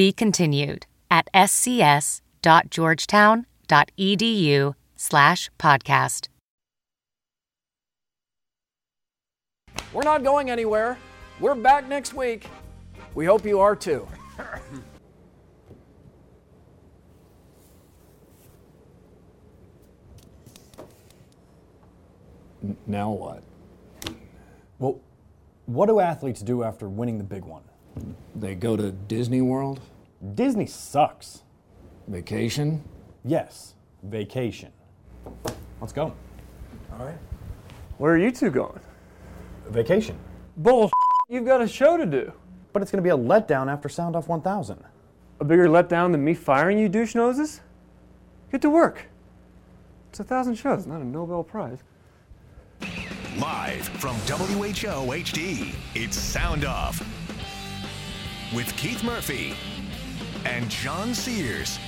Be continued at scs.georgetown.edu slash podcast. We're not going anywhere. We're back next week. We hope you are too. now what? Well, what do athletes do after winning the big one? They go to Disney World? Disney sucks. Vacation? Yes, vacation. Let's go. All right. Where are you two going? Vacation. Bull. You've got a show to do. But it's going to be a letdown after Sound Off 1000. A bigger letdown than me firing you douche noses? Get to work. It's a thousand shows, not a Nobel Prize. Live from WHO HD, it's Sound Off with Keith Murphy and John Sears.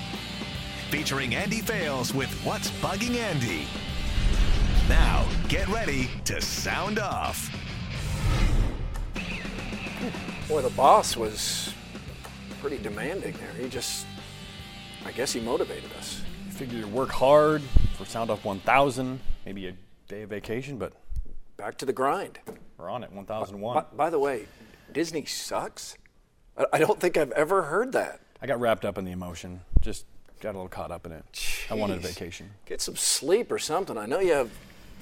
Featuring Andy Fales with What's Bugging Andy. Now, get ready to sound off. Boy, the boss was pretty demanding there. He just, I guess he motivated us. You figure you work hard for Sound Off 1000, maybe a day of vacation, but Back to the grind. we're on it, 1001. By, by the way, Disney sucks? I, I don't think I've ever heard that. I got wrapped up in the emotion, just got a little caught up in it. I wanted a vacation. Get some sleep or something. I know you have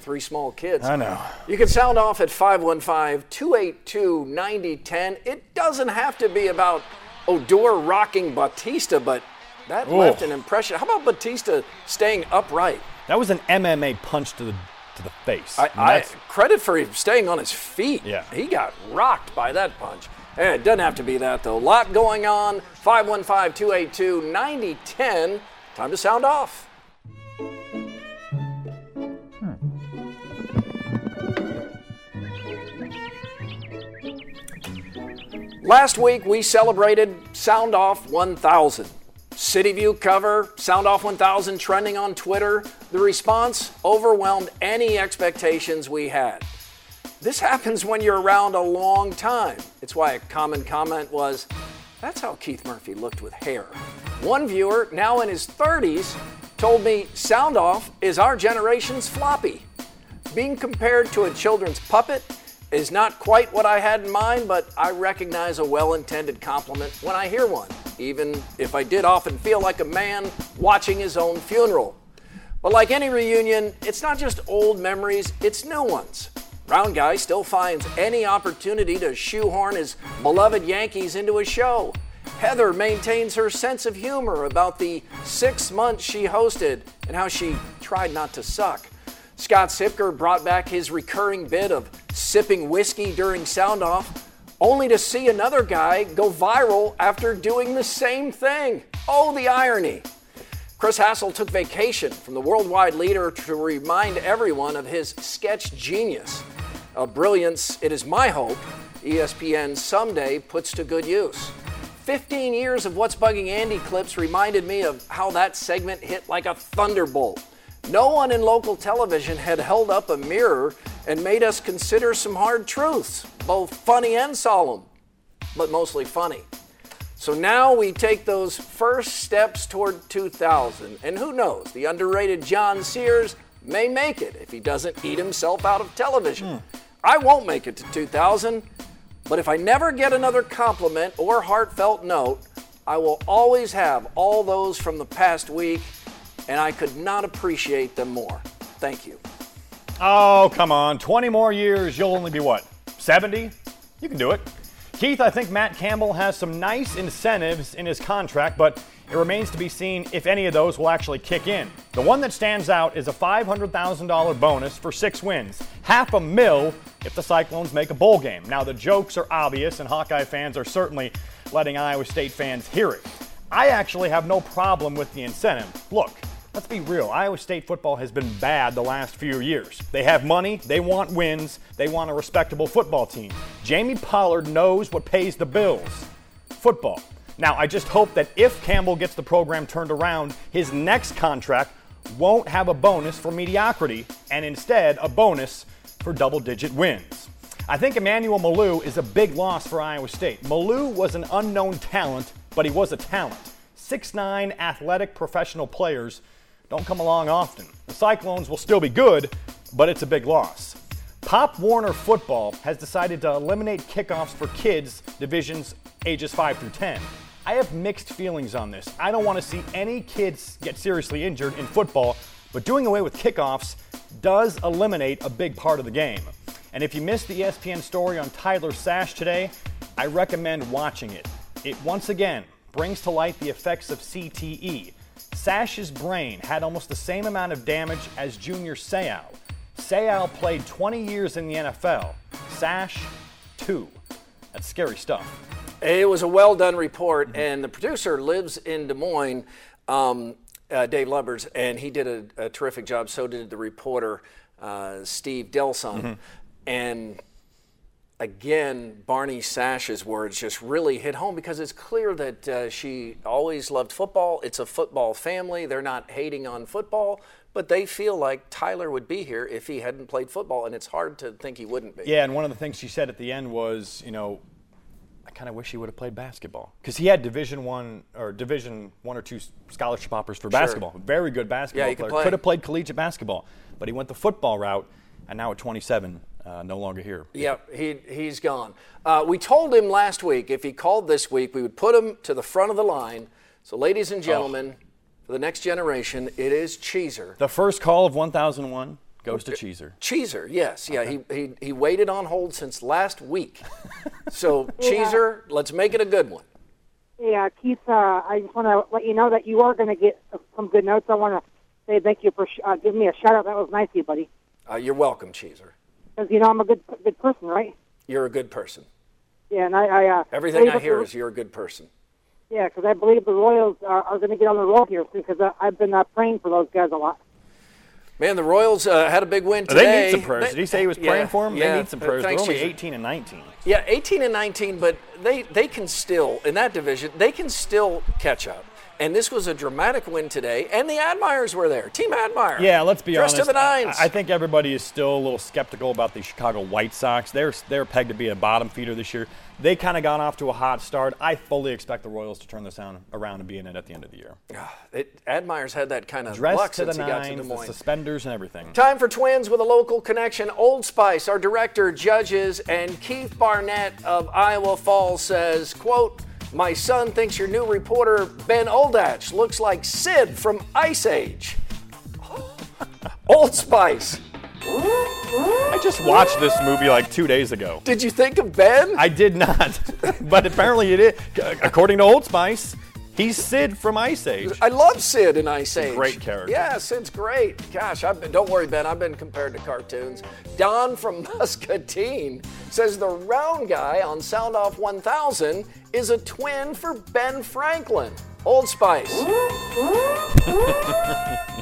three small kids. I know. You can sound off at 515 282 9010. It doesn't have to be about Odor rocking Bautista, but that Oh. left an impression. How about Bautista staying upright? That was an MMA punch to the to the face. I, mean, I credit for him staying on his feet. Yeah. He got rocked by that punch. Eh, it doesn't have to be that though. A lot going on. 515 282 9010. Time to sound off. Last week we celebrated Sound Off 1000. City View cover, Sound Off 1000 trending on Twitter. The response overwhelmed any expectations we had. This happens when you're around a long time. It's why a common comment was, That's how Keith Murphy looked with hair. One viewer, now in his 30s, told me Sound Off is our generation's floppy. Being compared to a children's puppet is not quite what I had in mind, but I recognize a well intended compliment when I hear one, even if I did often feel like a man watching his own funeral. But like any reunion, it's not just old memories, it's new ones. Round Guy still finds any opportunity to shoehorn his beloved Yankees into a show. Heather maintains her sense of humor about the six months she hosted and how she tried not to suck. Scott Siepker brought back his recurring bit of sipping whiskey during sound off, only to see another guy go viral after doing the same thing. Oh, the irony. Chris Hassel took vacation from the worldwide leader to remind everyone of his sketch genius, a brilliance it is my hope ESPN someday puts to good use. 15 years of What's Bugging Andy clips reminded me of how that segment hit like a thunderbolt. No one in local television had held up a mirror and made us consider some hard truths, both funny and solemn, but mostly funny. So now we take those first steps toward 2000, and who knows, the underrated John Sears may make it if he doesn't eat himself out of television. Hmm. I won't make it to 2000, but if I never get another compliment or heartfelt note, I will always have all those from the past week, and I could not appreciate them more. Thank you. Oh, come on. 20 more years, you'll only be what? 70? You can do it. Keith, I think Matt Campbell has some nice incentives in his contract, but it remains to be seen if any of those will actually kick in. The one that stands out is a $500,000 bonus for six wins, half a mil if the Cyclones make a bowl game. Now, the jokes are obvious, and Hawkeye fans are certainly letting Iowa State fans hear it. I actually have no problem with the incentive. Look, let's be real. Iowa State football has been bad the last few years. They have money, they want wins, they want a respectable football team. Jamie Pollard knows what pays the bills football. Now, I just hope that if Campbell gets the program turned around, his next contract won't have a bonus for mediocrity and instead a bonus for double digit wins. I think Emmanuel Malou is a big loss for Iowa State. Malou was an unknown talent, but he was a talent. 6'9 athletic professional players don't come along often. The Cyclones will still be good, but it's a big loss. Pop Warner Football has decided to eliminate kickoffs for kids divisions ages 5 through 10. I have mixed feelings on this. I don't want to see any kids get seriously injured in football, but doing away with kickoffs does eliminate a big part of the game. And if you missed the ESPN story on Tyler Sash today, I recommend watching it. It once again brings to light the effects of CTE. Sash's brain had almost the same amount of damage as Junior Seau. Seau played 20 years in the NFL. Sash, two. That's scary stuff. It was a well done report, and the producer lives in Des Moines, um, uh, Dave Lubbers, and he did a, a, terrific job. So did the reporter, uh, Steve Delsohn. Mm-hmm. And again, Barney Sash's words just really hit home because it's clear that uh, she always loved football. It's a football family. They're not hating on football, but they feel like Tyler would be here if he hadn't played football, and it's hard to think he wouldn't be. Yeah, and one of the things she said at the end was, you know, I kind of wish he would have played basketball because he had Division One or Division One or two scholarship offers for basketball. Sure. Very good basketball yeah, player. Could, have played collegiate basketball, but he went the football route, and now at 27, uh, no longer here. Yep, he, he's gone. Uh, we told him last week if he called this week, we would put him to the front of the line. So, ladies and gentlemen, oh. for the next generation, it is Cheeser. The first call of 1001 goes to Cheeser. Cheeser, yes. Yeah, okay. he, he, he waited on hold since last week. so, Cheeser, let's make it a good one. Yeah, Keith, uh, I just want to let you know that you are going to get some good notes. I want to say thank you for sh- uh, giving me a shout out. That was nice of you, buddy. Uh, you're welcome, Cheeser. Because you know I'm a good good person, right? You're a good person. Yeah, and I. I uh, Everything I hear the, is you're a good person. Yeah, because I believe the Royals are, are going to get on the roll here soon. Because uh, I've been uh, praying for those guys a lot. Man, the Royals uh, had a big win today. They need some prayers. Did he say he was praying yeah, for them? Yeah, they need some prayers. They're only 18 and 19. Yeah, 18 and 19, but they, they can still, in that division, they can still catch up. And this was a dramatic win today, and the Admires were there. Team Admire. Yeah, let's be honest. to the nines. I, I think everybody is still a little skeptical about the Chicago White Sox. They're they're pegged to be a bottom feeder this year. They kind of got off to a hot start. I fully expect the Royals to turn this around and be in it at the end of the year. Ah, it, Admire's had that kind of Dressed luck to the since nines, he got to Des Moines. Suspenders and everything. Time for twins with a local connection. Old Spice, our director, judges, and Keith Barnett of Iowa Falls says, quote, my son thinks your new reporter, Ben Oldach, looks like Sid from Ice Age. Old Spice. I just watched this movie like two days ago. Did you think of Ben? I did not, but apparently it is. According to Old Spice, He's Sid from Ice Age. I love Sid in Ice Age. Great character. Yeah, Sid's great. Gosh, I've been, don't worry, Ben. I've been compared to cartoons. Don from Muscatine says the round guy on Sound Off 1000 is a twin for Ben Franklin. Old Spice.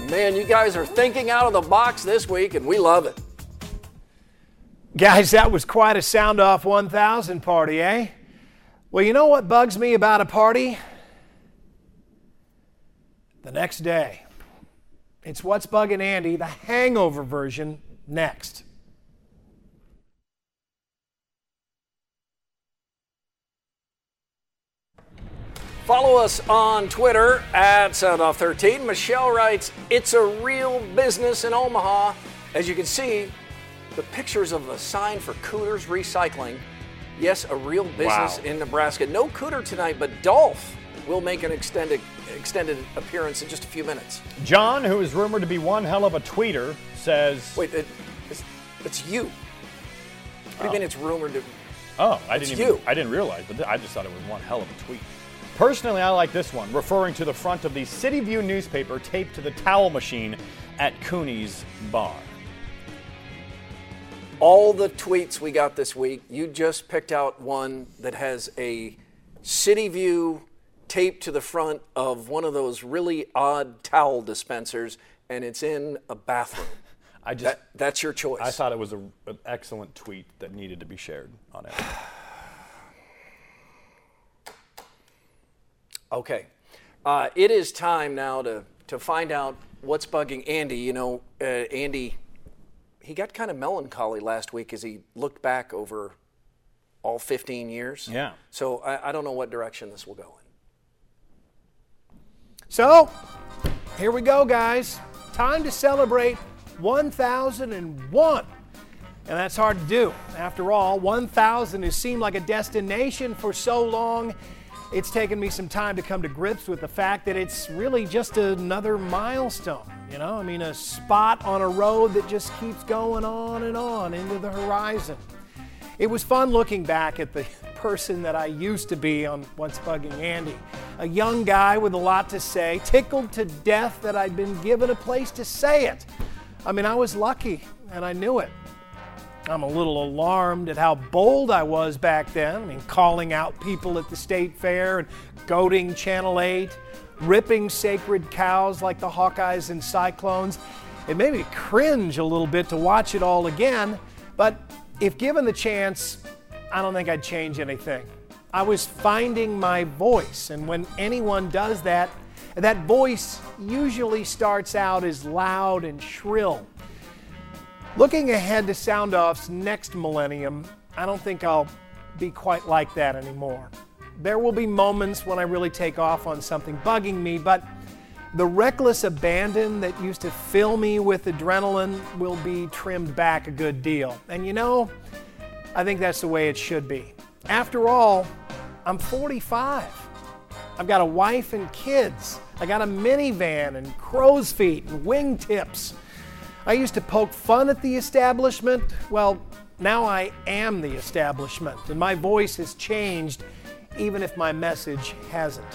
Man, you guys are thinking out of the box this week, and we love it. Guys, that was quite a Sound Off 1000 party, eh? Well, you know what bugs me about a party? The next day. It's What's Bugging Andy, the hangover version, next. Follow us on Twitter at SoundOff13. Michelle writes, It's a real business in Omaha. As you can see, the pictures of a sign for Cooters Recycling. Yes, a real business wow. in Nebraska. No Cooter tonight, but Dolph will make an extended extended appearance in just a few minutes. John, who is rumored to be one hell of a tweeter, says. Wait, it, it's, it's, you. What do you oh. mean it's rumored to? Oh, I didn't even. You. I didn't realize, but I just thought it was one hell of a tweet. Personally, I like this one, referring to the front of the City View newspaper taped to the towel machine at Cooney's bar. All the tweets we got this week, you just picked out one that has a City View taped to the front of one of those really odd towel dispensers, and it's in a bathroom. I just That, that's your choice. I thought it was a, an excellent tweet that needed to be shared on it. Okay. Uh, it is time now to, to find out what's bugging Andy. You know, uh, Andy, he got kind of melancholy last week as he looked back over all 15 years. Yeah. So I, I don't know what direction this will go in. So, here we go, guys. Time to celebrate 1001. And that's hard to do. After all, 1000 has seemed like a destination for so long. It's taken me some time to come to grips with the fact that it's really just another milestone. You know, I mean, a spot on a road that just keeps going on and on into the horizon. It was fun looking back at the person that I used to be on What's Bugging Andy. A young guy with a lot to say, tickled to death that I'd been given a place to say it. I mean, I was lucky and I knew it. I'm a little alarmed at how bold I was back then. I mean, calling out people at the state fair and goading Channel 8, ripping sacred cows like the Hawkeyes and Cyclones. It made me cringe a little bit to watch it all again, but if given the chance, I don't think I'd change anything. I was finding my voice, and when anyone does that, that voice usually starts out as loud and shrill. Looking ahead to Sound Off's next millennium, I don't think I'll be quite like that anymore. There will be moments when I really take off on something bugging me, but the reckless abandon that used to fill me with adrenaline will be trimmed back a good deal. And you know, I think that's the way it should be. After all, I'm 45. I've got a wife and kids. I got a minivan and crow's feet and wingtips. I used to poke fun at the establishment. Well, now I am the establishment, and my voice has changed, even if my message hasn't.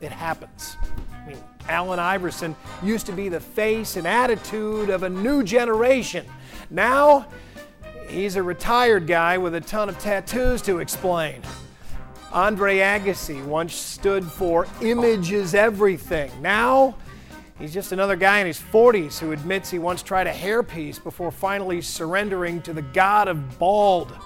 It happens. I mean, Allen Iverson used to be the face and attitude of a new generation. Now, he's a retired guy with a ton of tattoos to explain. Andre Agassi once stood for image is everything. Now, he's just another guy in his 40s who admits he once tried a hairpiece before finally surrendering to the god of bald.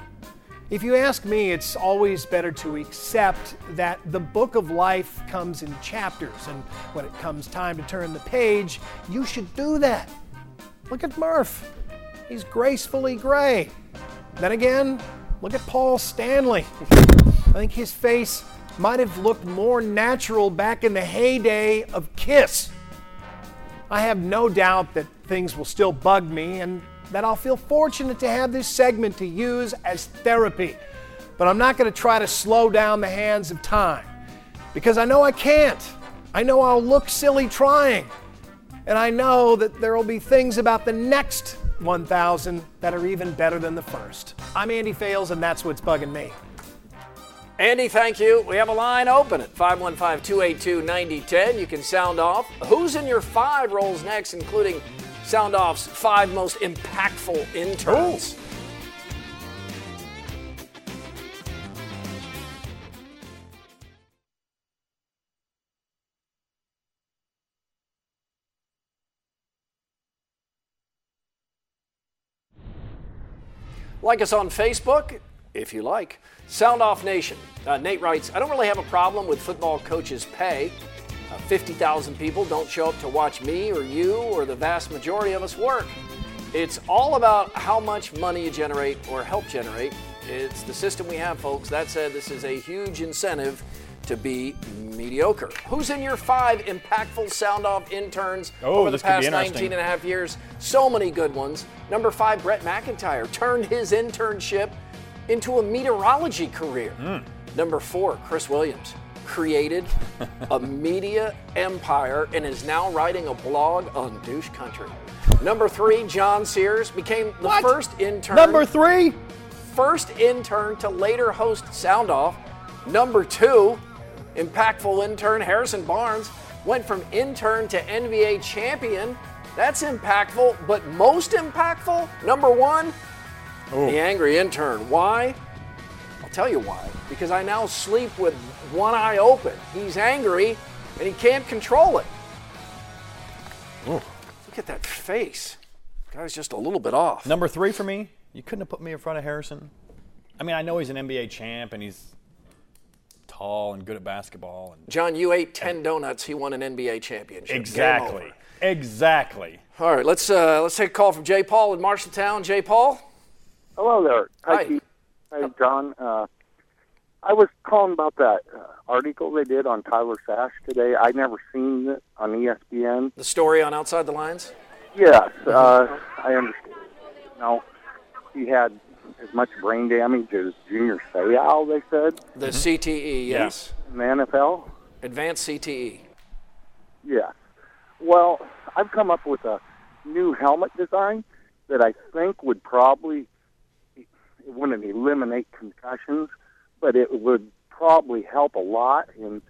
if you ask me, it's always better to accept that the book of life comes in chapters, and when it comes time to turn the page, you should do that. Look at Murph. He's gracefully gray. Then again, look at Paul Stanley. I think his face might have looked more natural back in the heyday of Kiss. I have no doubt that things will still bug me and that I'll feel fortunate to have this segment to use as therapy. But I'm not going to try to slow down the hands of time because I know I can't. I know I'll look silly trying. And I know that there will be things about the next 1,000 that are even better than the first. I'm Andy Fales, and that's what's bugging me. Andy, thank you. We have a line open at 515 282 9010. You can sound off. Who's in your five rolls next, including Sound Off's five most impactful interns? Like us on Facebook, if you like. Sound Off Nation. Uh, Nate writes, I don't really have a problem with football coaches' pay. Uh, 50,000 people don't show up to watch me or you or the vast majority of us work. It's all about how much money you generate or help generate. It's the system we have, folks. That said, this is a huge incentive to be mediocre. Who's in your five impactful sound off interns Oh, over the this could be past interesting. 19 and a half years? So many good ones. Number five, Brett McIntyre turned his internship into a meteorology career. Hmm. Number four, Chris Williams created a media empire and is now writing a blog on douche country. Number three, John Sears became the What? first intern Number three. first intern to later host Sound Off. Number two, impactful intern Harrison Barnes went from intern to NBA champion. That's impactful, but most impactful, number one, the angry intern. Why? I'll tell you why. because I now sleep with one eye open. He's angry and he can't control it. Look at that face. Guy's just a little bit off. Number three for me, you couldn't have put me in front of Harrison. I mean, I know he's an NBA champ and he's tall and good at basketball. And John, you ate 10 donuts. He won an NBA championship. Exactly. Exactly. All right, let's uh, let's take a call from Jay Paul in Marshalltown. Jay Paul. Hello there. Hi. Keith. Hi, John. Uh, I was calling about that uh, article they did on Tyler Sash today. I'd never seen it on ESPN. The story on Outside the Lines. Yes, uh, I understand. Now, he had as much brain damage as Junior Seau, they said, The CTE, yes. in the NFL. Advanced E. CTE. Yes. Well, I've come up with a new helmet design that I think would probably it wouldn't eliminate concussions, but it would probably help a lot in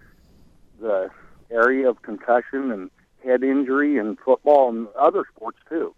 the area of concussion and head injury in football and other sports too.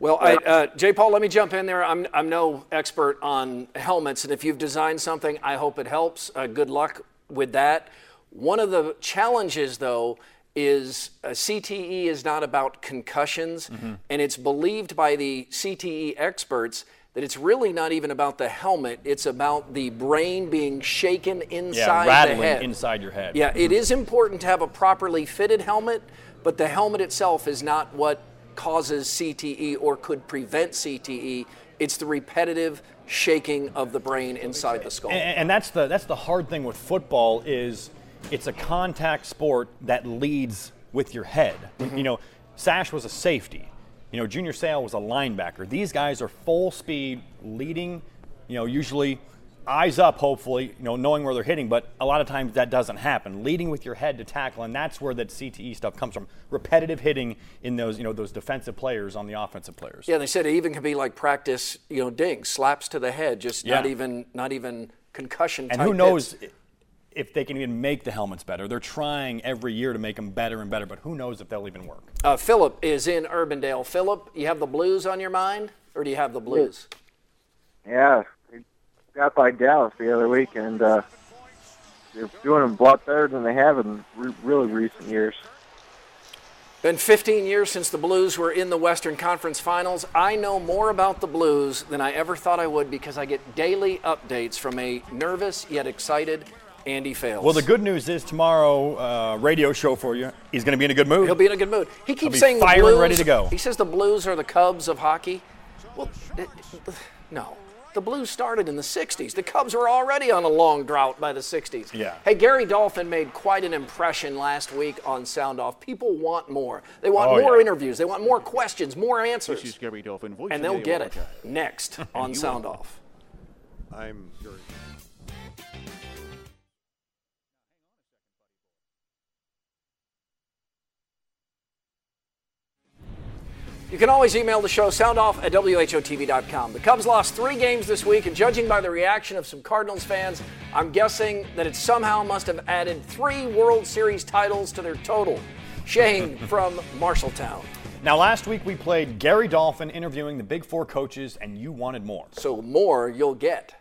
Well, I, uh, Jay Paul, let me jump in there. I'm, I'm no expert on helmets, and if you've designed something, I hope it helps. Uh, good luck with that. One of the challenges, though, is uh, CTE is not about concussions, and it's believed by the CTE experts that it's really not even about the helmet. It's about the brain being shaken inside Yeah, rattling the head. inside your head. Yeah, it is important to have a properly fitted helmet, but the helmet itself is not what causes CTE or could prevent CTE. It's the repetitive shaking of the brain inside the skull. And, and that's the that's the hard thing with football is it's a contact sport that leads with your head. Mm-hmm. You know, Sash was a safety. You know, Junior Seau was a linebacker. These guys are full speed, leading. You know, usually eyes up, hopefully. You know, knowing where they're hitting, but a lot of times that doesn't happen. Leading with your head to tackle, and that's where that CTE stuff comes from. Repetitive hitting in those you know those defensive players on the offensive players. yeah, they said it even can be like practice, you know, dings, slaps to the head, just not even not even concussion. And who knows hits. If they can even make the helmets better? They're trying every year to make them better and better, but who knows if they'll even work? Uh, Philip is in Urbandale. Philip, you have the blues on your mind, or do you have the blues? Yeah, they got by Dallas the other week, and uh, they're doing a lot better than they have in re- really recent years. Been 15 years since the Blues were in the Western Conference Finals. I know more about the Blues than I ever thought I would because I get daily updates from a nervous yet excited Andy Fales. Well, the good news is tomorrow, uh, radio show for you. He's going to be in a good mood. He'll be in a good mood. He keeps be saying the fired and Blues, ready to go. He says the Blues are the Cubs of hockey. Well, it- it- no. The Blues started in the 60s. The Cubs were already on a long drought by the 60s. Yeah. Hey, Gary Dolphin made quite an impression last week on Sound Off. People want more. They want Oh, more yeah. interviews. They want more questions, more answers. This is Gary Dolphin, voice and they'll get it next on Sound Off. I'm You can always email the show soundoff at WHOTV.com. The Cubs lost three games this week, and judging by the reaction of some Cardinals fans, I'm guessing that it somehow must have added three World Series titles to their total. Shane from Marshalltown. Now, last week we played Gary Dolphin interviewing the Big Four coaches, and you wanted more. So more you'll get.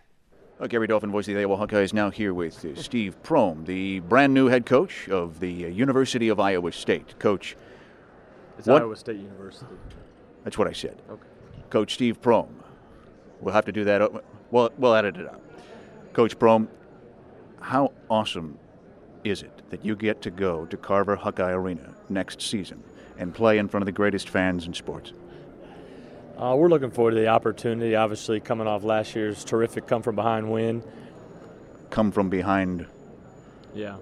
Uh, Gary Dolphin, voice of the Iowa Hawkeyes, now here with uh, Steve Prohm, the brand new head coach of the uh, University of Iowa State. Coach, It's What- Iowa State University. that's what I said. Okay. Coach Steve Prohm. We'll have to do that. Well, we'll edit it out. Coach Prohm, how awesome is it that you get to go to Carver Hawkeye Arena next season and play in front of the greatest fans in sports? Uh, we're looking forward to the opportunity. Obviously, coming off last year's terrific come from behind win. Come from behind Yeah.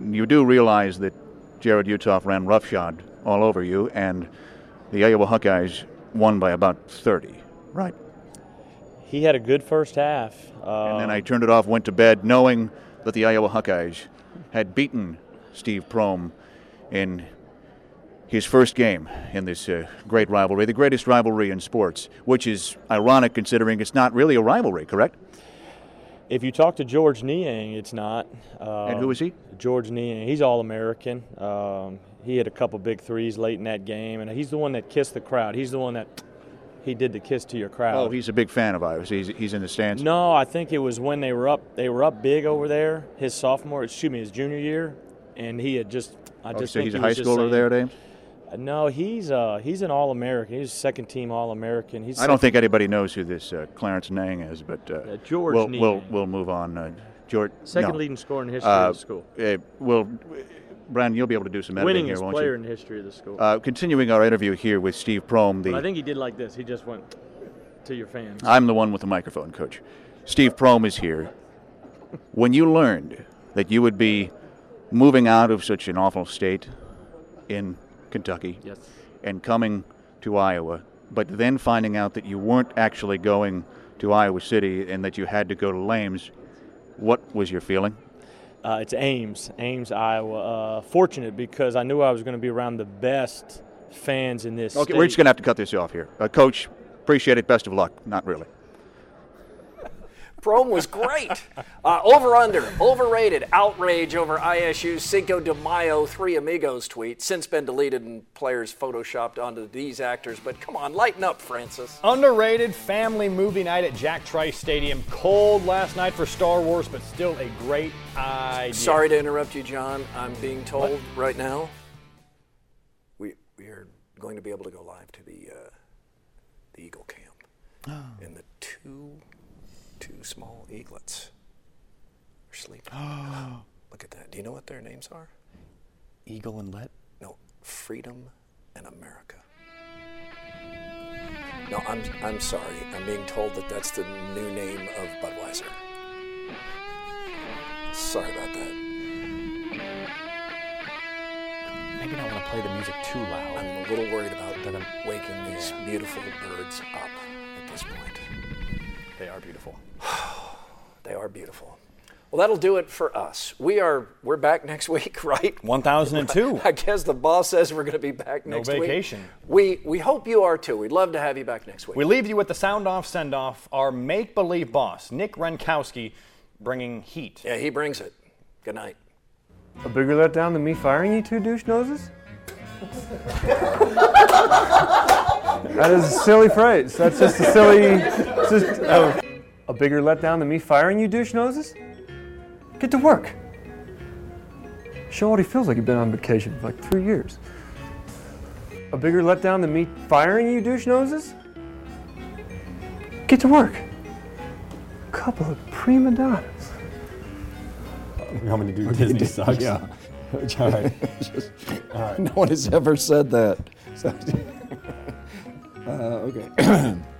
you do realize that Jarrod Uthoff ran roughshod all over you, and the Iowa Hawkeyes won by about 30, right? He had a good first half. Uh, And then I turned it off, went to bed, knowing that the Iowa Hawkeyes had beaten Steve Prohm in his first game in this uh, great rivalry, the greatest rivalry in sports, which is ironic considering it's not really a rivalry, correct? if you talk to Georges Niang, it's not. Uh, and who is he? Georges Niang. He's All American. Um, he had a couple big threes late in that game, and he's the one that kissed the crowd. He's the one that he did the kiss to your crowd. Oh, he's a big fan of ours. He's, he's in the stands. No, I think it was when they were up. They were up big over there. His sophomore, excuse me, his junior year, and he had just. I Oh, just so think he's he a high schooler saying- there, James? Uh, No, he's uh he's an All American. He's second team All American. He's I don't think anybody knows who this uh, Clarence Nang is, but uh, George we'll, we'll we'll move on. Uh, George, Second no. leading scorer in the history of Uh, the school. Uh, well, Brandon, you'll be able to do some editing here, won't player you? in the history of the school. Uh, continuing our interview here with Steve Prohm, but I think he did like this. He just went to your fans. I'm the one with the microphone, Coach. Steve Prohm is here. When you learned that you would be moving out of such an awful state in Kentucky Yes. and coming to Iowa, but then finding out that you weren't actually going to Iowa City and that you had to go to Lames, what was your feeling? Uh, it's Ames, Ames, Iowa. Uh, fortunate because I knew I was going to be around the best fans in this. Okay, we're just going to have to cut this off here. Uh, Coach, appreciate it. Best of luck. Not really. Rome was great. Uh, over under, overrated, outrage over ISU's Cinco de Mayo Three Amigos tweet. Since been deleted and players photoshopped onto these actors. But come on, lighten up, Francis. Underrated family movie night at Jack Trice Stadium. Cold last night for Star Wars, but still a great idea. Sorry to interrupt you, John. I'm being told right now we we are going to be able to go live to the uh, the Eagle camp, and the two two small eaglets are sleeping. Look at that. Do you know what their names are? Eagle and Let? No, Freedom and America. No, I'm I'm sorry. I'm being told that that's the new name of Budweiser. Sorry about that. Maybe not want to play the music too loud. I'm a little worried about them waking these beautiful birds up at this point. They are beautiful. They are beautiful. Well, that'll do it for us. We are we're back next week, right? 1002. I guess the boss says we're going to be back next week. No vacation. We we hope you are too. We'd love to have you back next week. We leave you with the sound off send off. Our make believe boss, Nick Renkowski, bringing heat. Yeah, he brings it. Good night. A bigger letdown than me firing you two douche noses? that is a silly phrase. That's just a silly. Just, oh, a bigger letdown than me firing you douche noses? Get to work. Show what he feels like you've been on vacation for like three years. A bigger letdown than me firing you douche noses? Get to work. A Couple of prima donnas. How many me to do Okay, Disney sucks? yeah. All right. Just- All right. No one has ever said that. So- uh, okay.